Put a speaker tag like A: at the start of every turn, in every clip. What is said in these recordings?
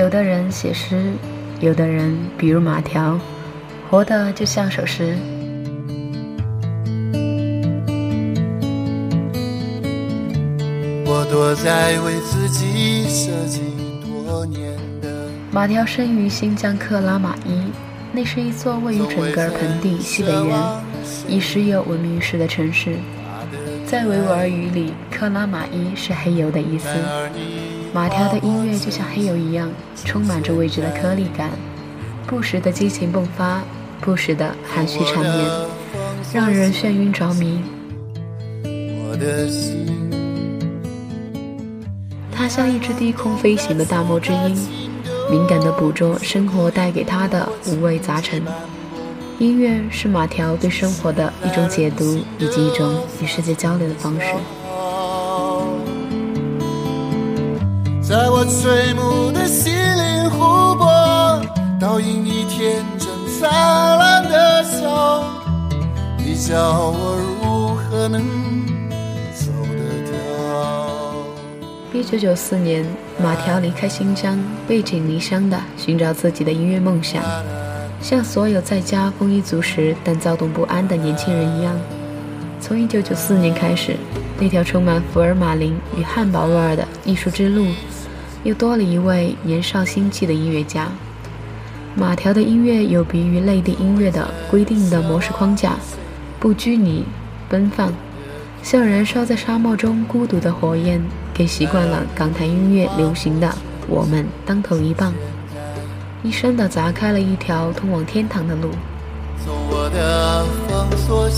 A: 有的人写诗，有的人比如马条，活的就像首诗。
B: 我躲在为自己设计多年的。
A: 马条生于新疆克拉玛依，那是一座位于准噶尔盆地西北缘、以石油闻名于世的城市。在维吾尔语里，克拉玛依是黑油的意思。马条的音乐就像黑油一样，充满着未知的颗粒感，不时的激情迸发，不时的含蓄缠绵，让人眩晕着迷。
B: 我的心，
A: 它像一只低空飞行的大漠之鹰，敏感地捕捉生活带给它的五味杂陈。音乐是马条对生活的一种解读，以及一种与世界交流的方式。
B: 在我垂暮的心灵湖泊，倒映你天真灿烂的笑。你教我如何能走得掉？
A: 一九九四年，马条离开新疆，背井离乡的寻找自己的音乐梦想。像所有在家丰衣足食但躁动不安的年轻人一样，从1994年开始，那条充满福尔马林与汉堡味儿的艺术之路，又多了一位年少心气的音乐家。马条的音乐有别于内地音乐的规定的模式框架，不拘泥、奔放，像燃烧在沙漠中孤独的火焰，给习惯了港台音乐流行的我们当头一棒。一生的砸开了一条通往天堂的路。
B: 从我的封锁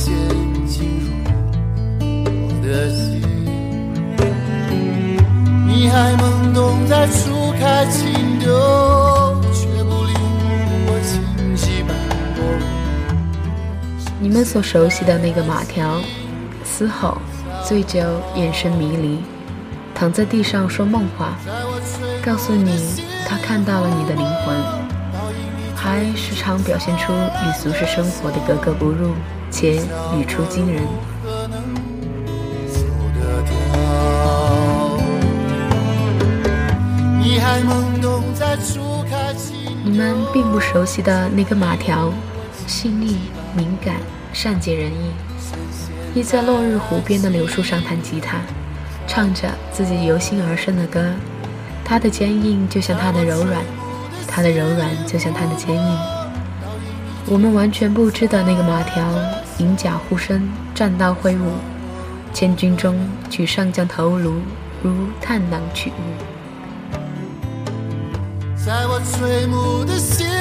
B: 在初开情窦，却不领悟我情绪斑驳。
A: 你们所熟悉的那个马条，嘶吼、醉酒、眼神迷离，躺在地上说梦话，告诉你。他看到了你的灵魂，还时常表现出与俗世生活的格格不入，且语出惊人。们并不熟悉的那个马条，细腻敏感，善解人意，依在落日湖边的柳树上弹吉他，唱着自己由心而生的歌。他的坚硬就像他的柔软，他的柔软就像他的坚硬。我们完全不知的那个马条，银甲护身，战刀挥舞，千军中取上将头颅，如探囊取物。
B: 在我垂暮的心。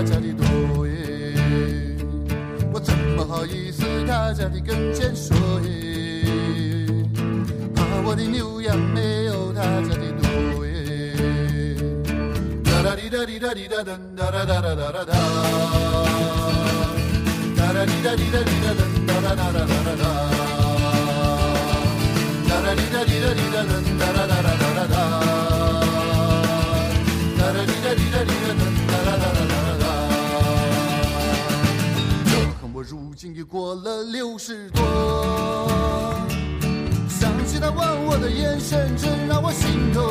B: 他家的多耶？我怎么？好意思他在你跟前说耶，怕我的牛羊没有他家的多耶。哒哒滴哒滴哒滴哒噔哒哒哒哒哒哒哒，哒哒滴哒滴哒滴哒噔哒哒哒哒哒哒，哒哒滴哒滴哒滴哒噔哒哒哒哒如今已过了六十多，想起他问我的眼神，真让我心痛。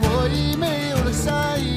B: 我已没有了下一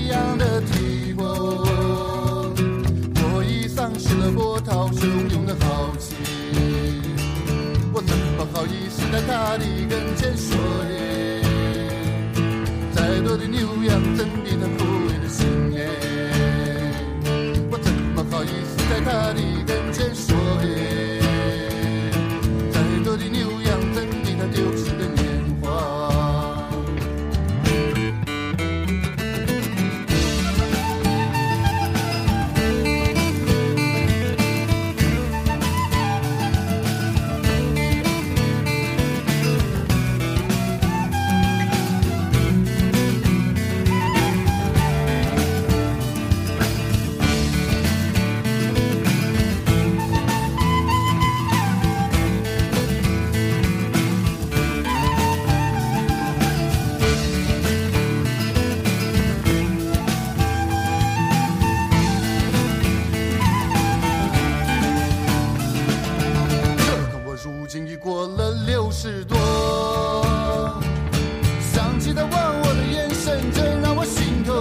B: 望我的眼神真让我心痛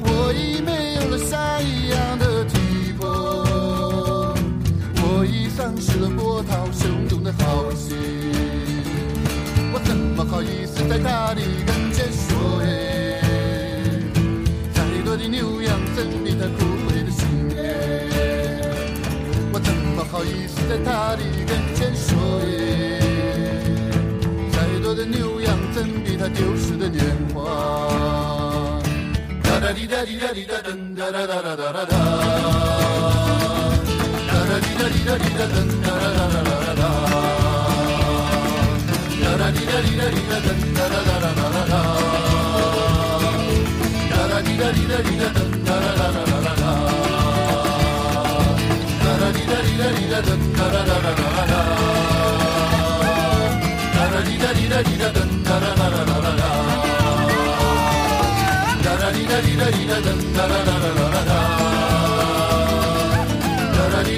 B: 我已没有了下一样的体魄我已丧失了波涛汹涌的豪情我怎么好意思在她的哒哒滴哒滴哒滴哒噔哒哒哒哒哒哒哒，哒哒滴哒滴哒滴哒噔哒哒哒哒哒哒，哒哒滴哒滴哒滴哒噔哒哒哒哒哒哒哒，哒哒滴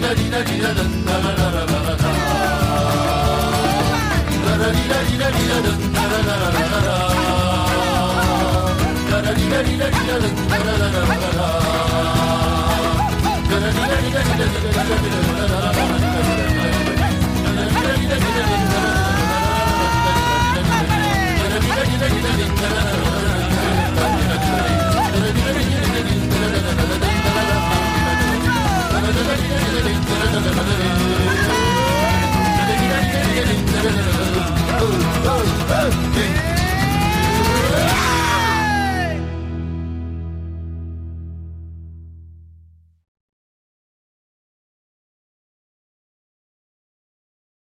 B: da da da da